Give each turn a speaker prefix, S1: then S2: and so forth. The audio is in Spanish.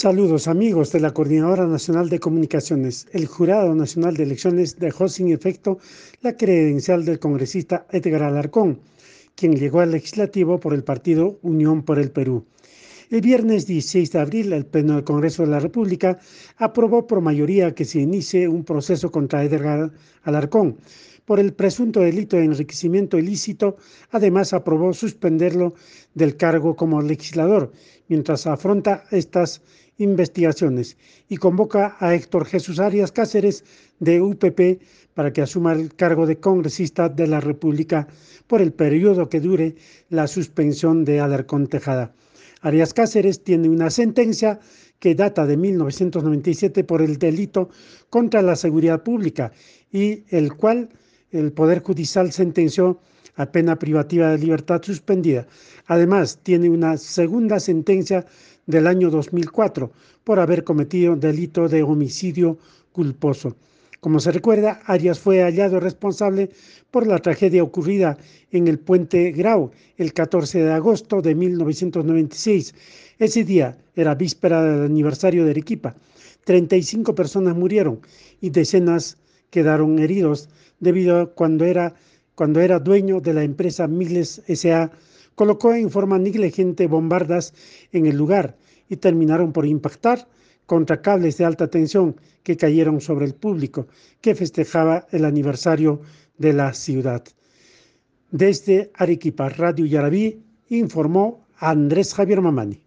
S1: Saludos amigos de la Coordinadora Nacional de Comunicaciones. El Jurado Nacional de Elecciones dejó sin efecto la credencial del congresista Edgar Alarcón, quien llegó al legislativo por el partido Unión por el Perú. El viernes 16 de abril, el Pleno del Congreso de la República aprobó por mayoría que se inicie un proceso contra Edgar Alarcón por el presunto delito de enriquecimiento ilícito. Además, aprobó suspenderlo del cargo como legislador mientras afronta estas investigaciones y convoca a Héctor Jesús Arias Cáceres de UPP para que asuma el cargo de congresista de la República por el periodo que dure la suspensión de Alarcón Tejada. Arias Cáceres tiene una sentencia que data de 1997 por el delito contra la seguridad pública y el cual el Poder Judicial sentenció a pena privativa de libertad suspendida. Además, tiene una segunda sentencia del año 2004 por haber cometido delito de homicidio culposo. Como se recuerda, Arias fue hallado responsable por la tragedia ocurrida en el puente Grau el 14 de agosto de 1996. Ese día era víspera del aniversario de Arequipa. 35 personas murieron y decenas quedaron heridos debido a cuando era, cuando era dueño de la empresa Miles S.A. colocó en forma negligente bombardas en el lugar y terminaron por impactar contra cables de alta tensión que cayeron sobre el público que festejaba el aniversario de la ciudad. Desde Arequipa, Radio Yarabí, informó Andrés Javier Mamani.